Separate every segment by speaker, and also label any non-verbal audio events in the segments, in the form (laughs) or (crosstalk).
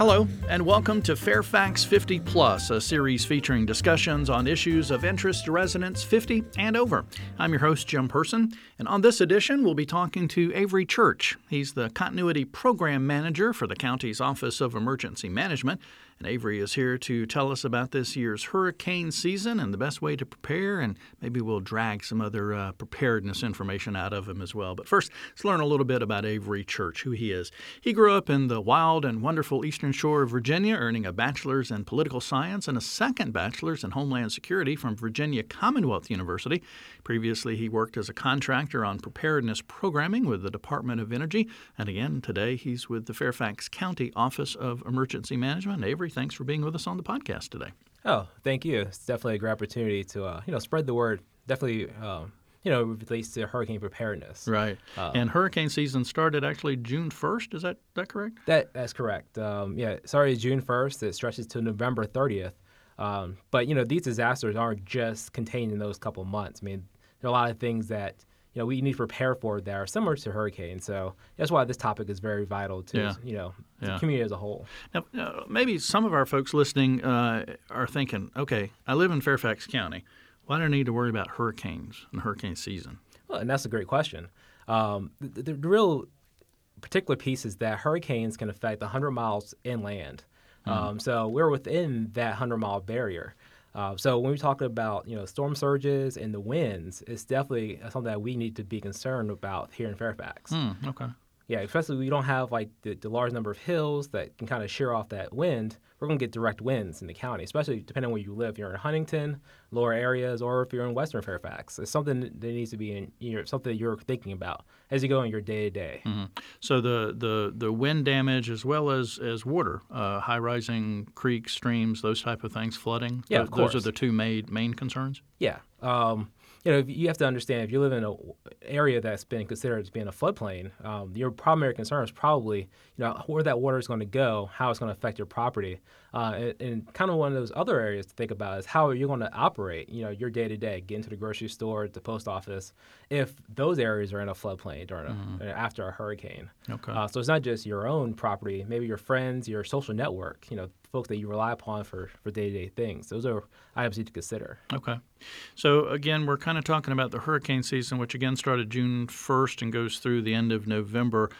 Speaker 1: Hello, and welcome to Fairfax 50 Plus, a series featuring discussions on issues of interest to residents 50 and over. I'm your host, Jim Person, and on this edition, we'll be talking to Avery Church. He's the Continuity Program Manager for the county's Office of Emergency Management. And Avery is here to tell us about this year's hurricane season and the best way to prepare, and maybe we'll drag some other uh, preparedness information out of him as well. But first, let's learn a little bit about Avery Church, who he is. He grew up in the wild and wonderful eastern shore of Virginia, earning a bachelor's in political science and a second bachelor's in homeland security from Virginia Commonwealth University. Previously, he worked as a contractor on preparedness programming with the Department of Energy. And again, today he's with the Fairfax County Office of Emergency Management. Avery, thanks for being with us on the podcast today.
Speaker 2: Oh, thank you. It's definitely a great opportunity to uh, you know spread the word. Definitely. Um, you know, relates to hurricane preparedness.
Speaker 1: Right. Um, and hurricane season started actually June 1st. Is that, that correct?
Speaker 2: That That's correct. Um, yeah, sorry, June 1st. It stretches to November 30th. Um, but, you know, these disasters aren't just contained in those couple months. I mean, there are a lot of things that you know we need to prepare for that are similar to hurricanes. So that's why this topic is very vital to yeah. you know yeah. the community as a whole.
Speaker 1: Now, uh, maybe some of our folks listening uh, are thinking, okay, I live in Fairfax County. Why do I need to worry about hurricanes and hurricane season?
Speaker 2: Well, and that's a great question. Um, the, the, the, real particular piece is that hurricanes can affect 100 miles inland. Mm-hmm. Um, so we're within that 100 mile barrier. Uh, so when we talk about you know storm surges and the winds, it's definitely something that we need to be concerned about here in Fairfax.
Speaker 1: Mm, okay.
Speaker 2: Yeah, especially we don't have like the, the large number of hills that can kind of shear off that wind we're going to get direct winds in the county, especially depending on where you live. If you're in Huntington, lower areas, or if you're in Western Fairfax. It's something that needs to be in you know, something that you're thinking about as you go in your day to day.
Speaker 1: So the, the the wind damage as well as as water, uh, high rising creeks, streams, those type of things, flooding.
Speaker 2: Yeah,
Speaker 1: those,
Speaker 2: of course.
Speaker 1: those are the two main main concerns.
Speaker 2: Yeah. Um, you know, you have to understand if you live in an area that's been considered as being a floodplain, um, your primary concern is probably, you know, where that water is going to go, how it's going to affect your property. Uh, and, and, kind of one of those other areas to think about is how are you going to operate, you know, your day to day, get into the grocery store, the post office, if those areas are in a floodplain during a, mm-hmm. after a hurricane.
Speaker 1: Okay.
Speaker 2: Uh, so it's not just your own property, maybe your friends, your social network, you know, folks that you rely upon for for day to day things. Those are items you need to consider.
Speaker 1: Okay. So again, we're kind of talking about the hurricane season, which again started June 1st and goes through the end of November.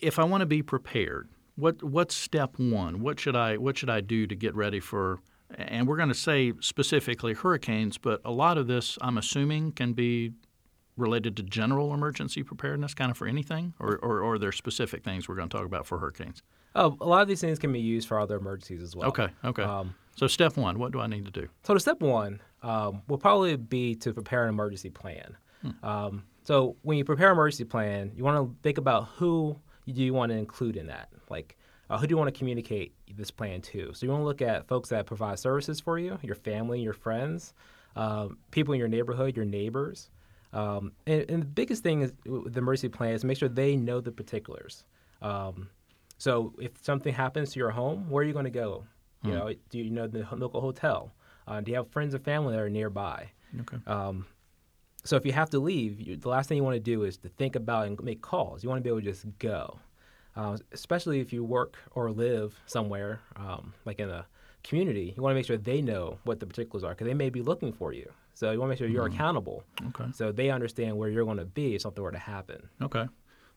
Speaker 1: If I want to be prepared, what what's step one? What should I what should I do to get ready for? And we're going to say specifically hurricanes, but a lot of this, I'm assuming, can be related to general emergency preparedness, kind of for anything, or, or, or are there specific things we're going to talk about for hurricanes?
Speaker 2: Oh, a lot of these things can be used for other emergencies as well.
Speaker 1: Okay, okay. Um, so step one, what do I need to do?
Speaker 2: So the step one um, will probably be to prepare an emergency plan. Hmm. Um, so when you prepare an emergency plan, you want to think about who do you want to include in that? Like, uh, who do you want to communicate this plan to? So you want to look at folks that provide services for you, your family, your friends, um, people in your neighborhood, your neighbors. Um, and, and, the biggest thing is, with the emergency plan is make sure they know the particulars. Um, so if something happens to your home, where are you going to go? You hmm. know, do you know the local hotel? Uh, do you have friends or family that are nearby?
Speaker 1: Okay. Um,
Speaker 2: so if you have to leave, you, the last thing you want to do is to think about and make calls. You want to be able to just go, uh, especially if you work or live somewhere um, like in a community. You want to make sure they know what the particulars are because they may be looking for you. So you want to make sure you're mm. accountable.
Speaker 1: Okay.
Speaker 2: So they understand where you're going to be if something were to happen.
Speaker 1: Okay.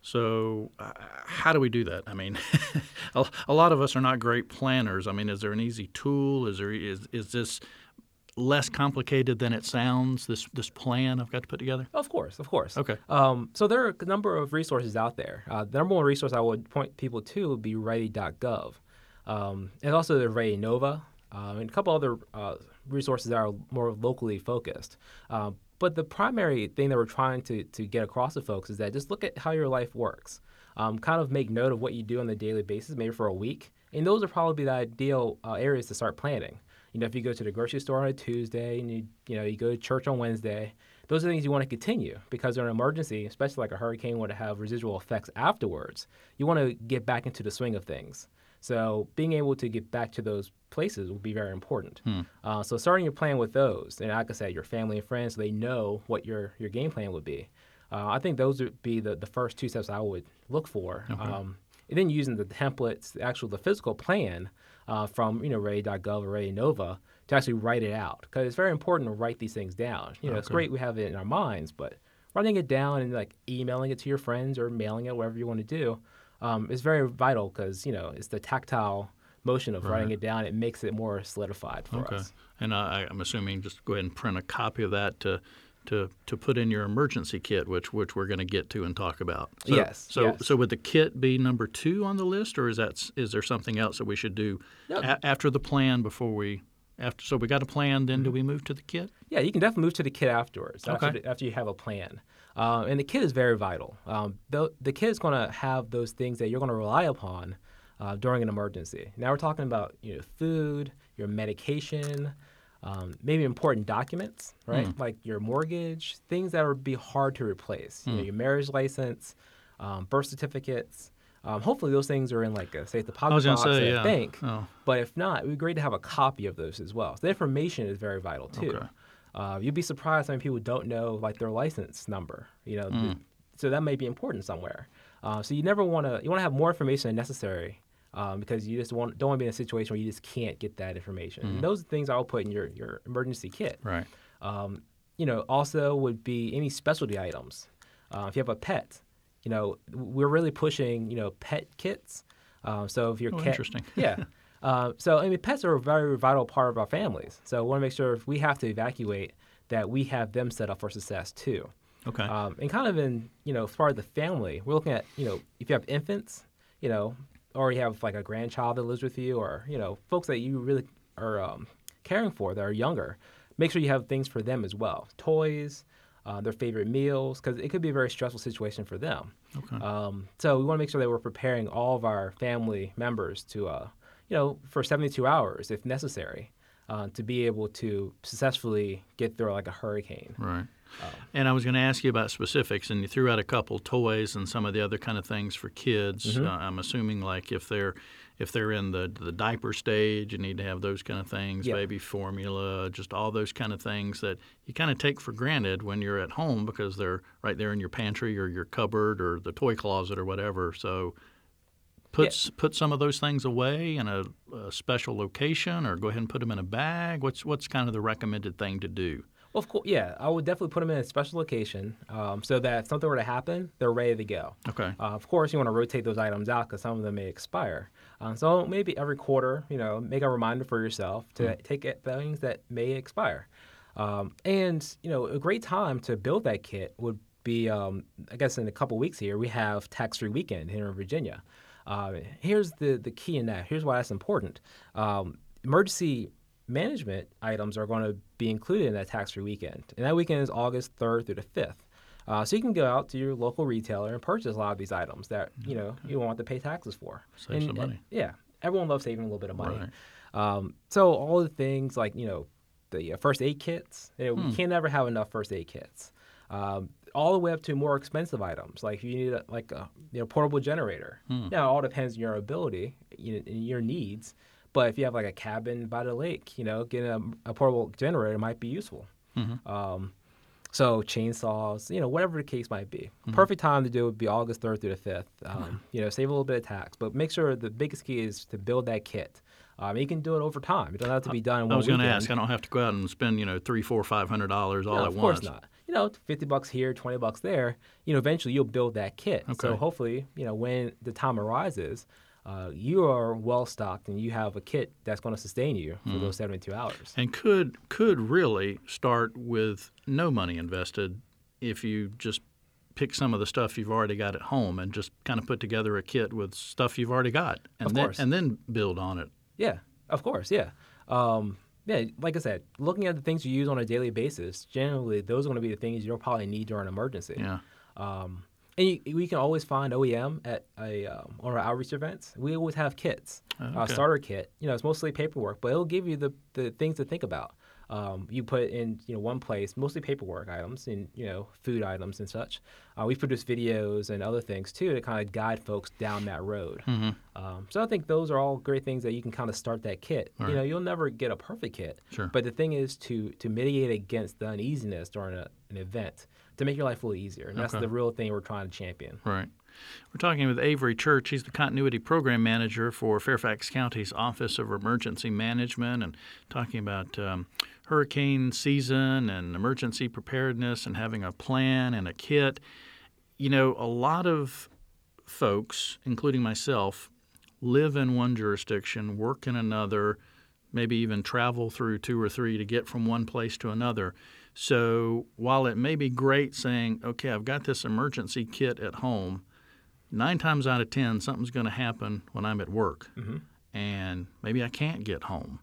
Speaker 1: So, uh, how do we do that? I mean, (laughs) a, a, lot of us are not great planners. I mean, is there an easy tool? Is there is is this less complicated than it sounds? This this plan I've got to put together.
Speaker 2: Of course, of course.
Speaker 1: Okay.
Speaker 2: Um, so there are a number of resources out there. Uh, the number one resource I would point people to would be Ready.gov, um, and also the Ready Nova, uh, and a couple other uh, resources that are more locally focused. Uh, but the primary thing that we're trying to, to get across to folks is that just look at how your life works. Um, kind of make note of what you do on a daily basis, maybe for a week. And those are probably the ideal uh, areas to start planning. You know, if you go to the grocery store on a Tuesday and you, you know, you go to church on Wednesday, those are things you want to continue because in an emergency, especially like a hurricane would have residual effects afterwards, you want to get back into the swing of things. So being able to get back to those places will be very important. Hmm. Uh, so starting your plan with those, and like I said, your family and friends, so they know what your your game plan would be. Uh, I think those would be the, the first two steps I would look for.
Speaker 1: Okay.
Speaker 2: Um, and then using the templates, the actual the physical plan uh, from you know ready.gov or Ready Nova to actually write it out because it's very important to write these things down. You know, it's great we have it in our minds, but writing it down and like emailing it to your friends or mailing it, whatever you want to do, um, is very vital because you know it's the tactile motion of writing it down. It makes it more solidified for
Speaker 1: Okay.
Speaker 2: us.
Speaker 1: And I, I'm assuming just go ahead and print a copy of that to to to put in your emergency kit, which which we're going to get to and talk about. So,
Speaker 2: Yes,
Speaker 1: So
Speaker 2: yes.
Speaker 1: so would the kit be number two on the list, or is that is there something else that we should do
Speaker 2: No.
Speaker 1: a- after the plan before we after? So we got a plan, then
Speaker 2: Mm-hmm.
Speaker 1: do we move to the kit?
Speaker 2: Yeah, you can definitely move to the kit afterwards
Speaker 1: Okay.
Speaker 2: the, after you have a plan. Uh, and the kit is very vital. Um, the, the kit is going to have those things that you're going to rely upon uh, during an emergency. Now we're talking about you know food, your medication, um, maybe important documents, right? Like your mortgage, things that would be hard to replace. You know, your marriage license, um, birth certificates. Um, hopefully, those things are in like a safe deposit
Speaker 1: I was gonna
Speaker 2: box.
Speaker 1: say,
Speaker 2: at a
Speaker 1: yeah.
Speaker 2: bank.
Speaker 1: Oh.
Speaker 2: But if not, it would be great to have a copy of those as well. So the information is very vital too.
Speaker 1: Okay.
Speaker 2: Uh, you'd be surprised how many people don't know like their license number. You know, the- so that may be important somewhere. Uh, so you never want to. You want to have more information than necessary um, because you just want, don't want to be in a situation where you just can't get that information. And those are things I'll put in your your emergency kit.
Speaker 1: Right.
Speaker 2: Um, you know, also would be any specialty items. Uh, if you have a pet, you know, we're really pushing, you know, pet kits. Um, so if your
Speaker 1: Oh,
Speaker 2: cat,
Speaker 1: interesting.
Speaker 2: yeah. (laughs) Uh, so I mean, pets are a very vital part of our families. So we want to make sure if we have to evacuate, that we have them set up for success too.
Speaker 1: Okay.
Speaker 2: Um, and kind of in, you know, as far as the family, we're looking at, you know, if you have infants, you know, or you have like a grandchild that lives with you, or you know, folks that you really are um, caring for that are younger, make sure you have things for them as well, toys, uh, their favorite meals, because it could be a very stressful situation for them.
Speaker 1: okay.
Speaker 2: Um, so we want to make sure that we're preparing all of our family members to, uh, you know, for 72 hours if necessary, uh, to be able to successfully get through like a hurricane.
Speaker 1: Right. And I was going to ask you about specifics, and you threw out a couple toys and some of the other kind of things for kids.
Speaker 2: Mm-hmm.
Speaker 1: Uh, I'm assuming like if they're if they're in the the diaper stage, you need to have those kind of things,
Speaker 2: Yeah.
Speaker 1: baby formula, just all those kind of things that you kind of take for granted when you're at home because they're right there in your pantry or your cupboard or the toy closet or whatever. So. Put, s put some of those things away in a, a special location, or go ahead and put them in a bag. What's what's kind of the recommended thing to do?
Speaker 2: Well, of course, yeah, I would definitely put them in a special location um, so that if something were to happen, they're ready to go.
Speaker 1: Okay.
Speaker 2: Uh, of course, you want to rotate those items out because some of them may expire. Um, so maybe every quarter, you know, make a reminder for yourself to take it- things that may expire. Um, and you know, a great time to build that kit would be, um, I guess, in a couple weeks here, we have tax-free weekend here in Virginia. Uh, here's the the key in that. Here's why that's important. Um, emergency management items are going to be included in that tax-free weekend, and that weekend is August 3rd through the 5th. Uh, so you can go out to your local retailer and purchase a lot of these items that you know you want to pay taxes for.
Speaker 1: Save
Speaker 2: And,
Speaker 1: some money.
Speaker 2: yeah, everyone loves saving a little bit of money.
Speaker 1: Right.
Speaker 2: Um, so all the things like you know the uh, first aid kits, you know,
Speaker 1: Hmm.
Speaker 2: we can't ever have enough first aid kits. Um, all the way up to more expensive items, like if you need a, like a you know portable generator.
Speaker 1: Hmm.
Speaker 2: Now it all depends on your ability you know, and your needs. But if you have like a cabin by the lake, you know, getting a, a portable generator might be useful.
Speaker 1: Mm-hmm.
Speaker 2: Um, so chainsaws, you know, whatever the case might be.
Speaker 1: Mm-hmm.
Speaker 2: Perfect time to do it would be August 3rd through the 5th. Um, You know, save a little bit of tax, but make sure the biggest key is to build that kit. Um, you can do it over time. It doesn't have to be done one
Speaker 1: I was going to ask. I don't have to go out and spend you know three, four, five hundred dollars all
Speaker 2: No,
Speaker 1: at
Speaker 2: of
Speaker 1: once.
Speaker 2: course not. You know, 50 bucks here, 20 bucks there. You know, eventually you'll build that kit. So hopefully, you know, when the time arises, uh, you are well stocked and you have a kit that's going to sustain you for
Speaker 1: Mm-hmm.
Speaker 2: those 72 hours.
Speaker 1: And could could really start with no money invested if you just pick some of the stuff you've already got at home and just kind of put together a kit with stuff you've already got and
Speaker 2: Of
Speaker 1: then
Speaker 2: course.
Speaker 1: and then build on it.
Speaker 2: Yeah, of course. Yeah. Um, yeah, like I said, looking at the things you use on a daily basis, generally those are going to be the things you'll probably need during an emergency.
Speaker 1: Yeah.
Speaker 2: Um, and you, we can always find OEM at a um, on our outreach events. We always have kits,
Speaker 1: Oh,
Speaker 2: uh, starter kit. You know, it's mostly paperwork, but it'll give you the, the things to think about. Um, you put in you know one place, mostly paperwork items and you know food items and such. Uh, we produce videos and other things too to kind of guide folks down that road.
Speaker 1: Mm-hmm.
Speaker 2: Um, so I think those are all great things that you can kind of start that kit.
Speaker 1: Right.
Speaker 2: You know, you'll never get a perfect kit,
Speaker 1: Sure.
Speaker 2: but the thing is to to mitigate against the uneasiness during a, an event. to make your life a little easier. And that's
Speaker 1: Okay.
Speaker 2: the real thing we're trying to champion.
Speaker 1: Right. We're talking with Avery Church. He's the continuity program manager for Fairfax County's Office of Emergency Management and talking about um, hurricane season and emergency preparedness and having a plan and a kit. You know, a lot of folks, including myself, live in one jurisdiction, work in another, maybe even travel through two or three to get from one place to another. So while it may be great saying, okay, I've got this emergency kit at home, nine times out of ten, something's going to happen when I'm at work, and maybe I can't get home.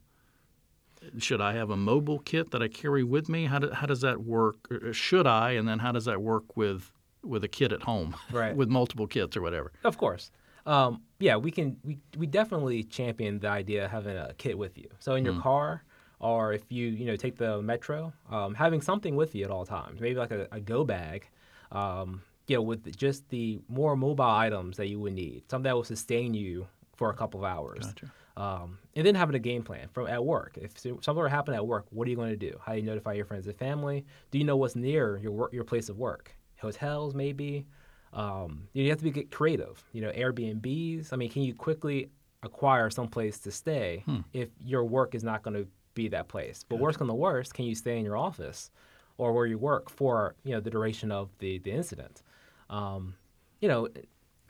Speaker 1: Should I have a mobile kit that I carry with me? How, do, how does that work? Or Should I? And then how does that work with with a kit at home,
Speaker 2: Right. (laughs)
Speaker 1: with multiple kits or whatever?
Speaker 2: Of course. Um, yeah, we can. We, we definitely champion the idea of having a kit with you. So in your car, or if you you know take the metro, um, having something with you at all times. Maybe like a, a go bag, um, you know, with just the more mobile items that you would need, something that will sustain you for a couple of hours.
Speaker 1: Gotcha.
Speaker 2: Um, and then having a game plan from at work. If something were to happen at work, what are you going to do? How do you notify your friends and family? Do you know what's near your work, your place of work? Hotels, maybe. Um, you have to be get creative. You know, Airbnbs. I mean, can you quickly acquire some place to stay if your work is not going to be that place? But worst come to worst, can you stay in your office or where you work for you know the duration of the the incident? Um, you know,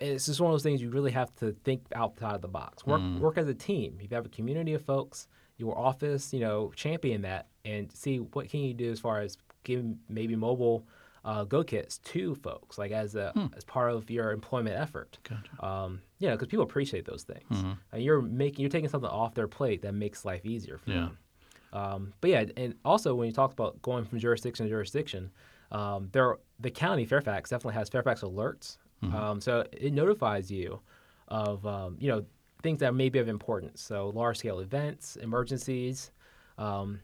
Speaker 2: it's just one of those things you really have to think outside of the box. Work work as a team. If you have a community of folks, your office, you know, champion that and see what can you do as far as giving maybe mobile uh, go kits to folks, like as a as part of your employment effort.
Speaker 1: Gotcha.
Speaker 2: Um, you know, because people appreciate those things. And you're making you're taking something off their plate that makes life easier for
Speaker 1: Yeah.
Speaker 2: them. Um, but yeah, and also when you talk about going from jurisdiction to jurisdiction, um, there the county Fairfax definitely has Fairfax alerts. Um, so it notifies you of um, you know things that may be of importance. So large scale events, emergencies. Um,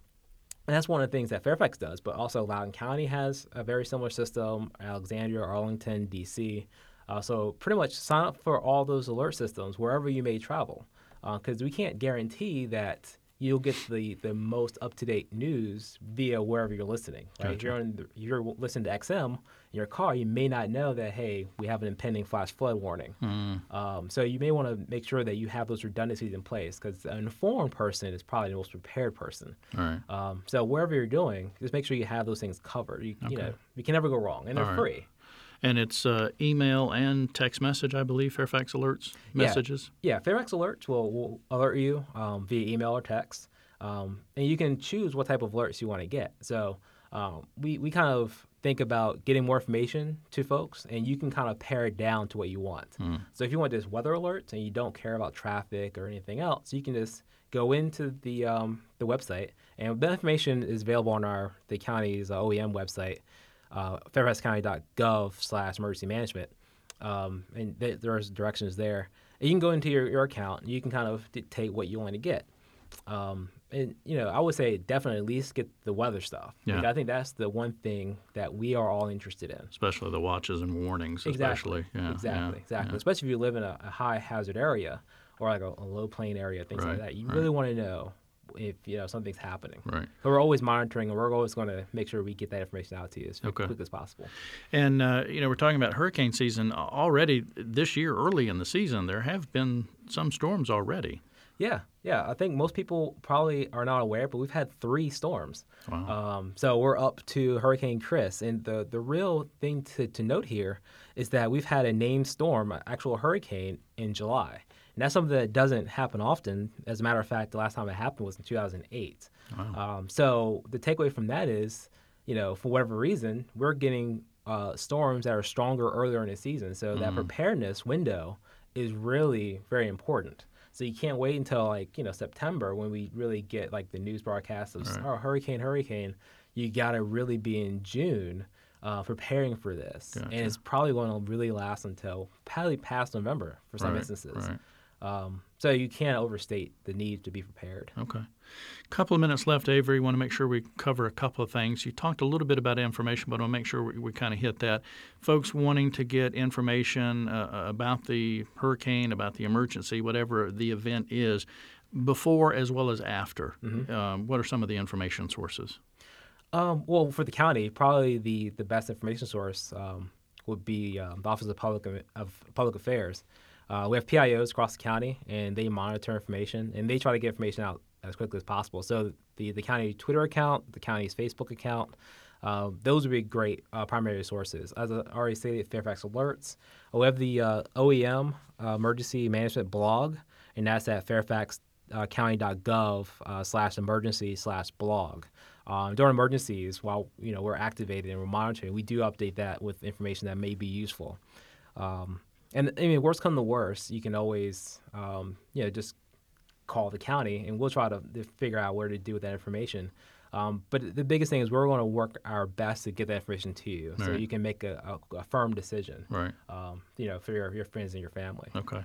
Speaker 2: and that's one of the things that Fairfax does, but also Loudoun County has a very similar system, Alexandria, Arlington, DC. Uh, so pretty much sign up for all those alert systems wherever you may travel, because we can't guarantee that you'll get the, the most up to date news via wherever you're listening. Right? If you're on the, you're listening to XM in your car, you may not know that hey, we have an impending flash flood warning. Um, so you may want to make sure that you have those redundancies in place, because an informed person is probably the most prepared person.
Speaker 1: All right.
Speaker 2: Um, so wherever you're doing, just make sure you have those things covered. You, you know, you can never go wrong, and they're
Speaker 1: All right.
Speaker 2: free.
Speaker 1: And it's uh, email and text message, I believe, Fairfax Alerts
Speaker 2: Yeah.
Speaker 1: messages.
Speaker 2: Yeah, Fairfax Alerts will, will alert you um, via email or text, um, and you can choose what type of alerts you want to get. So um, we we kind of think about getting more information to folks, and you can kind of pare it down to what you want. So if you want just weather alerts and you don't care about traffic or anything else, you can just go into the um, the website, and that information is available on our the county's uh, OEM website, uh, fairfaxcounty.gov slash emergency management. Um, and th- there's directions there. And you can go into your, your account and you can kind of dictate what you want to get. Um, and, you know, I would say definitely at least get the weather stuff.
Speaker 1: Yeah.
Speaker 2: Like, I think that's the one thing that we are all interested in.
Speaker 1: Especially the watches and warnings,
Speaker 2: Exactly.
Speaker 1: especially. Yeah,
Speaker 2: exactly.
Speaker 1: yeah,
Speaker 2: exactly.
Speaker 1: yeah.
Speaker 2: Especially if you live in a, a high hazard area or like a, a low plain area, things
Speaker 1: Right,
Speaker 2: like that. You
Speaker 1: right.
Speaker 2: really want to know if, you know, something's happening.
Speaker 1: Right.
Speaker 2: So we're always monitoring and we're always going to make sure we get that information out to you as
Speaker 1: Okay.
Speaker 2: quick as possible.
Speaker 1: And uh, you know, we're talking about hurricane season already this year. Early in the season, there have been some storms already.
Speaker 2: Yeah, yeah. I think most people probably are not aware, but we've had three storms.
Speaker 1: Wow.
Speaker 2: Um, so we're up to Hurricane Chris, and the the real thing to, to note here is that we've had a named storm, an actual hurricane, in July, and that's something that doesn't happen often. As a matter of fact, the last time it happened was in 2008. Um, so the takeaway from that is, you know, for whatever reason, we're getting uh, storms that are stronger earlier in the season. So that preparedness window is really very important. So you can't wait until like you know September when we really get like the news broadcast of oh hurricane hurricane. You got to really be in June uh, preparing for this,
Speaker 1: Gotcha.
Speaker 2: and it's probably going to really last until probably past November for some
Speaker 1: Right,
Speaker 2: instances.
Speaker 1: right.
Speaker 2: Um, so you can't overstate the need to be prepared.
Speaker 1: Okay. A couple of minutes left, Avery. Want to make sure we cover a couple of things. You talked a little bit about information, but I want to make sure we, we kind of hit that. Folks wanting to get information uh, about the hurricane, about the emergency, whatever the event is, before as well as after. Um, what are some of the information sources?
Speaker 2: Um, well, for the county, probably the, the best information source um, would be um, the Office of Public of Public Affairs. Uh, we have PIOs across the county, and they monitor information, and they try to get information out as quickly as possible. So the the county Twitter account, the county's Facebook account, uh, those would be great uh, primary sources. As I already stated, Fairfax Alerts. We have the uh, OEM uh, Emergency Management blog, and that's at fairfaxcounty.gov uh, slash emergency slash blog. Um, during emergencies, while you know we're activated and we're monitoring, we do update that with information that may be useful. Um, and I mean, worst come to worst, you can always um, you know just call the county, and we'll try to figure out where to do with that information. Um, but the biggest thing is we're going to work our best to get that information to you, so you can make a, a, a firm decision.
Speaker 1: Right.
Speaker 2: Um, you know, for your, your friends and your family.
Speaker 1: Okay.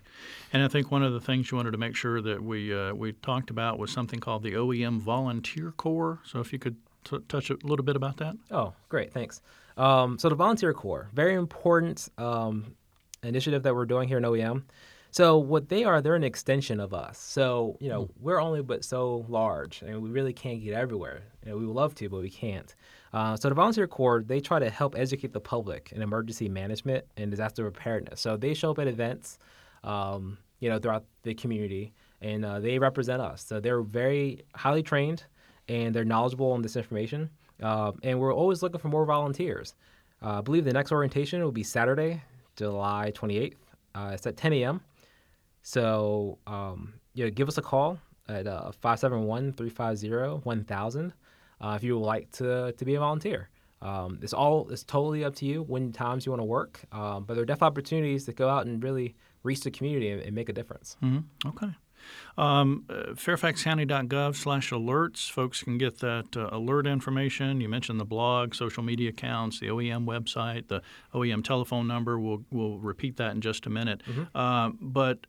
Speaker 1: And I think one of the things you wanted to make sure that we uh, we talked about was something called the OEM Volunteer Corps. So if you could t- touch a little bit about that.
Speaker 2: Oh, great. Thanks. Um, so the Volunteer Corps, very important um, initiative that we're doing here in OEM. So what they are, they're an extension of us. So you know, mm. we're only but so large, and we really can't get everywhere. You know, we would love to, but we can't. Uh, so the Volunteer Corps, they try to help educate the public in emergency management and disaster preparedness. So they show up at events, um, you know, throughout the community, and uh, they represent us. So they're very highly trained, and they're knowledgeable on this information. Uh, and we're always looking for more volunteers. Uh, I believe the next orientation will be Saturday, July 28th. Uh, it's at 10 a.m. So, um, you know, give us a call at uh, 571 350 1000 uh, if you would like to, to be a volunteer. Um, it's all it's totally up to you when times you want to work, um, but there are definitely opportunities to go out and really reach the community and, and make a difference.
Speaker 1: Mm-hmm. Okay. Um, uh, fairfaxcounty.gov slash alerts. Folks can get that uh, alert information. You mentioned the blog, social media accounts, the OEM website, the OEM telephone number. We'll, we'll repeat that in just a minute. Mm-hmm. Uh, but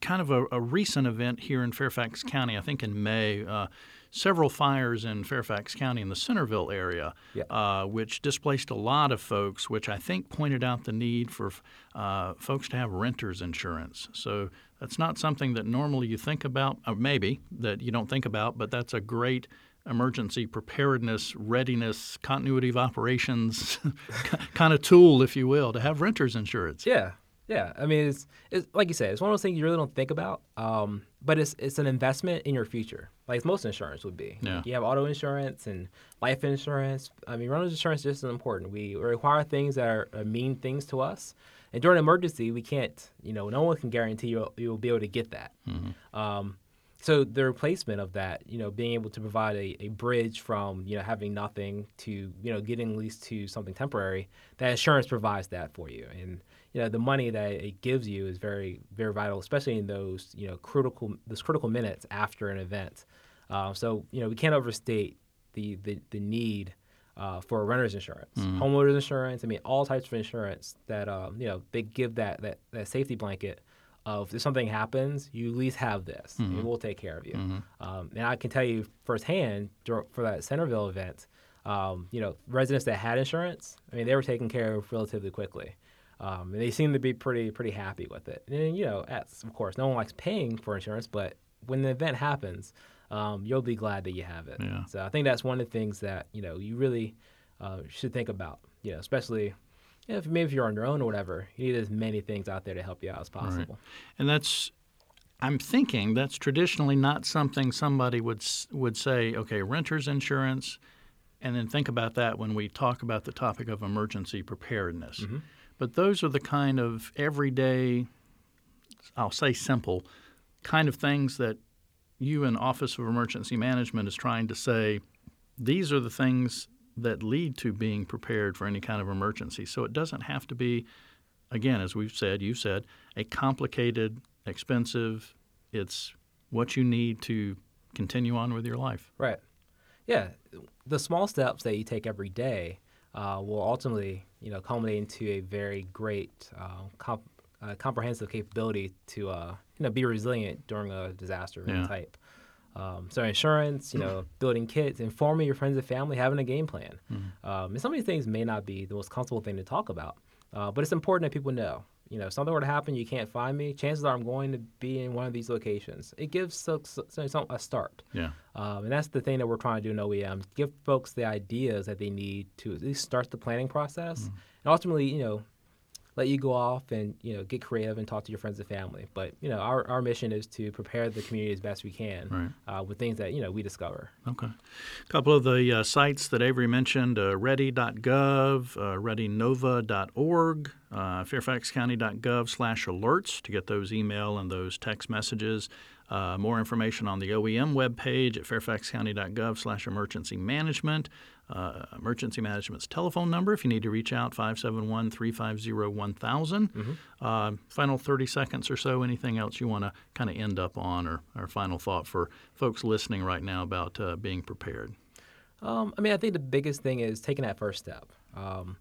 Speaker 1: kind of a, a, recent event here in Fairfax County, I think in May, uh, several fires in Fairfax County in the Centreville area, yeah. uh, which displaced a lot of folks, which I think pointed out the need for uh, folks to have renter's insurance. So that's not something that normally you think about, or maybe that you don't think about, but that's a great emergency preparedness, readiness, continuity of operations (laughs) kind of tool, if you will, to have renter's insurance.
Speaker 2: Yeah. Yeah, I mean, it's, it's like you said, it's one of those things you really don't think about, um, but it's it's an investment in your future, like most insurance would be.
Speaker 1: Yeah.
Speaker 2: You have auto insurance and life insurance. I mean, renter's insurance is just as important. We require things that are, are mean things to us, and during an emergency, we can't. You know, no one can guarantee you'll, you'll be able to get that. Mm-hmm. Um, so the replacement of that, you know, being able to provide a, a bridge from you know having nothing to you know getting at least to something temporary, that insurance provides that for you, and you know the money that it gives you is very very vital, especially in those you know critical those critical minutes after an event. Uh, so you know we can't overstate the the, the need uh, for renter's insurance, mm-hmm. homeowners insurance. I mean all types of insurance that um, you know they give that that that safety blanket of if something happens, you at least have this, mm-hmm. and we'll take care of you. Mm-hmm. Um, and I can tell you firsthand for that Centreville event, um, you know, residents that had insurance, I mean, they were taken care of relatively quickly. Um, and they seem to be pretty pretty happy with it. And you know, as, of course, no one likes paying for insurance, but when the event happens, um, you'll be glad that you have it.
Speaker 1: Yeah.
Speaker 2: So I think that's one of the things that you know you really uh, should think about. You know, especially if maybe if you're on your own or whatever, you need as many things out there to help you out as possible. Right.
Speaker 1: And that's I'm thinking that's traditionally not something somebody would would say. Okay, renter's insurance, and then think about that when we talk about the topic of emergency preparedness. Mm-hmm. But those are the kind of everyday, I'll say simple, kind of things that you in Office of Emergency Management is trying to say. These are the things that lead to being prepared for any kind of emergency. So it doesn't have to be, again, as we've said, you said, a complicated, expensive. It's what you need to continue on with your life.
Speaker 2: Right. Yeah. The small steps that you take every day uh, will ultimately, you know, culminate into a very great, uh, comp- uh, comprehensive capability to, uh, you know, be resilient during a disaster of yeah. type. Um, so insurance, you know, building kits, informing your friends and family, having a game plan. Mm-hmm. Um, and some of these things may not be the most comfortable thing to talk about, uh, but it's important that people know. you know, if something were to happen, you can't find me. Chances are I'm going to be in one of these locations. It gives folks a start.
Speaker 1: Yeah.
Speaker 2: Um, and that's the thing that we're trying to do in OEM: give folks the ideas that they need to at least start the planning process, mm. and ultimately, you know, let you go off and you know get creative and talk to your friends and family. But you know, our, our mission is to prepare the community as best we can right. uh, with things that you know we discover.
Speaker 1: Okay, a couple of the uh, sites that Avery mentioned: uh, ready.gov, uh, readynova.org, uh, fairfaxcounty.gov/alerts to get those email and those text messages. Uh, more information on the OEM webpage at fairfaxcounty.gov slash emergency management. Uh, emergency management's telephone number if you need to reach out 571 350 1000. Mm-hmm. Uh, final 30 seconds or so, anything else you want to kind of end up on or, or final thought for folks listening right now about uh, being prepared?
Speaker 2: Um, I mean, I think the biggest thing is taking that first step. Um,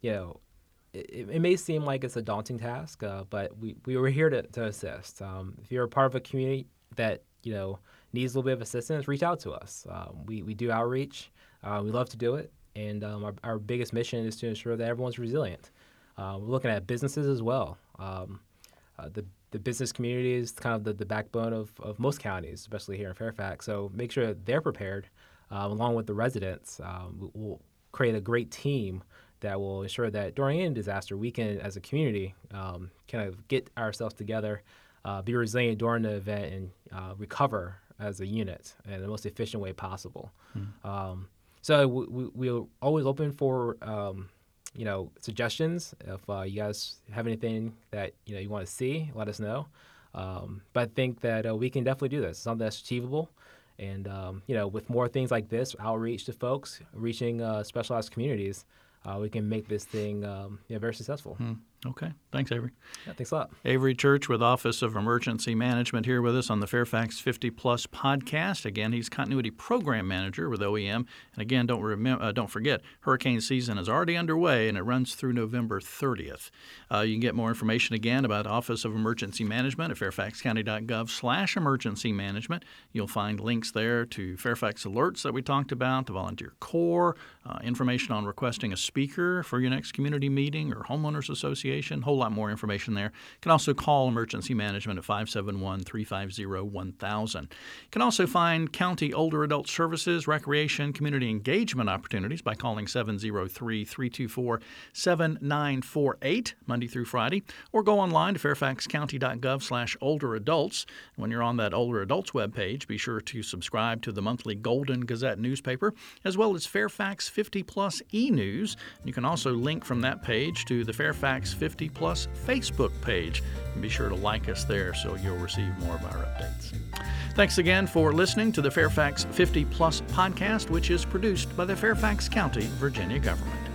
Speaker 2: you know, it, it, may seem like it's a daunting task, uh, but we, we were here to, to assist. Um, if you're a part of a community that, you know, needs a little bit of assistance, reach out to us. Um, we, we do outreach. Uh, we love to do it, and um, our, our, biggest mission is to ensure that everyone's resilient. Uh, we're looking at businesses as well. Um, uh, the the business community is kind of the, the backbone of, of most counties, especially here in Fairfax. So make sure that they're prepared, uh, along with the residents. Um, we'll create a great team that will ensure that during any disaster, we can, as a community, um, kind of get ourselves together, uh, be resilient during the event, and uh, recover as a unit in the most efficient way possible. Mm. So we, we're always open for um, you know suggestions. If uh, you guys have anything that you know you want to see, let us know. Um, but I think that uh, we can definitely do this. It's something that's achievable. And um, you know, with more things like this, outreach to folks, reaching uh, specialized communities, uh, we can make this thing um, you know, very successful.
Speaker 1: Hmm. Okay. Thanks, Avery.
Speaker 2: Yeah, thanks a lot.
Speaker 1: Avery Church with Office of Emergency Management here with us on the Fairfax 50 Plus podcast. Again, he's Continuity Program Manager with OEM. And again, don't remember, uh, don't forget, hurricane season is already underway and it runs through November 30th. Uh, you can get more information again about Office of Emergency Management at fairfaxcounty.gov slash emergency management. You'll find links there to Fairfax alerts that we talked about, the volunteer corps, uh, information on requesting a speaker for your next community meeting or homeowners association Association. Whole lot more information there. You can also call emergency management at 571 350 1000. You can also find county older adult services, recreation, community engagement opportunities by calling 703 324 7948 Monday through Friday, or go online to fairfaxcounty.gov slash older adults. When you're on that older adults webpage, be sure to subscribe to the monthly Golden Gazette newspaper, as well as Fairfax 50 Plus e News. You can also link from that page to the Fairfax 50 Plus Facebook page. And be sure to like us there so you'll receive more of our updates. Thanks again for listening to the Fairfax 50 Plus podcast, which is produced by the Fairfax County, Virginia government.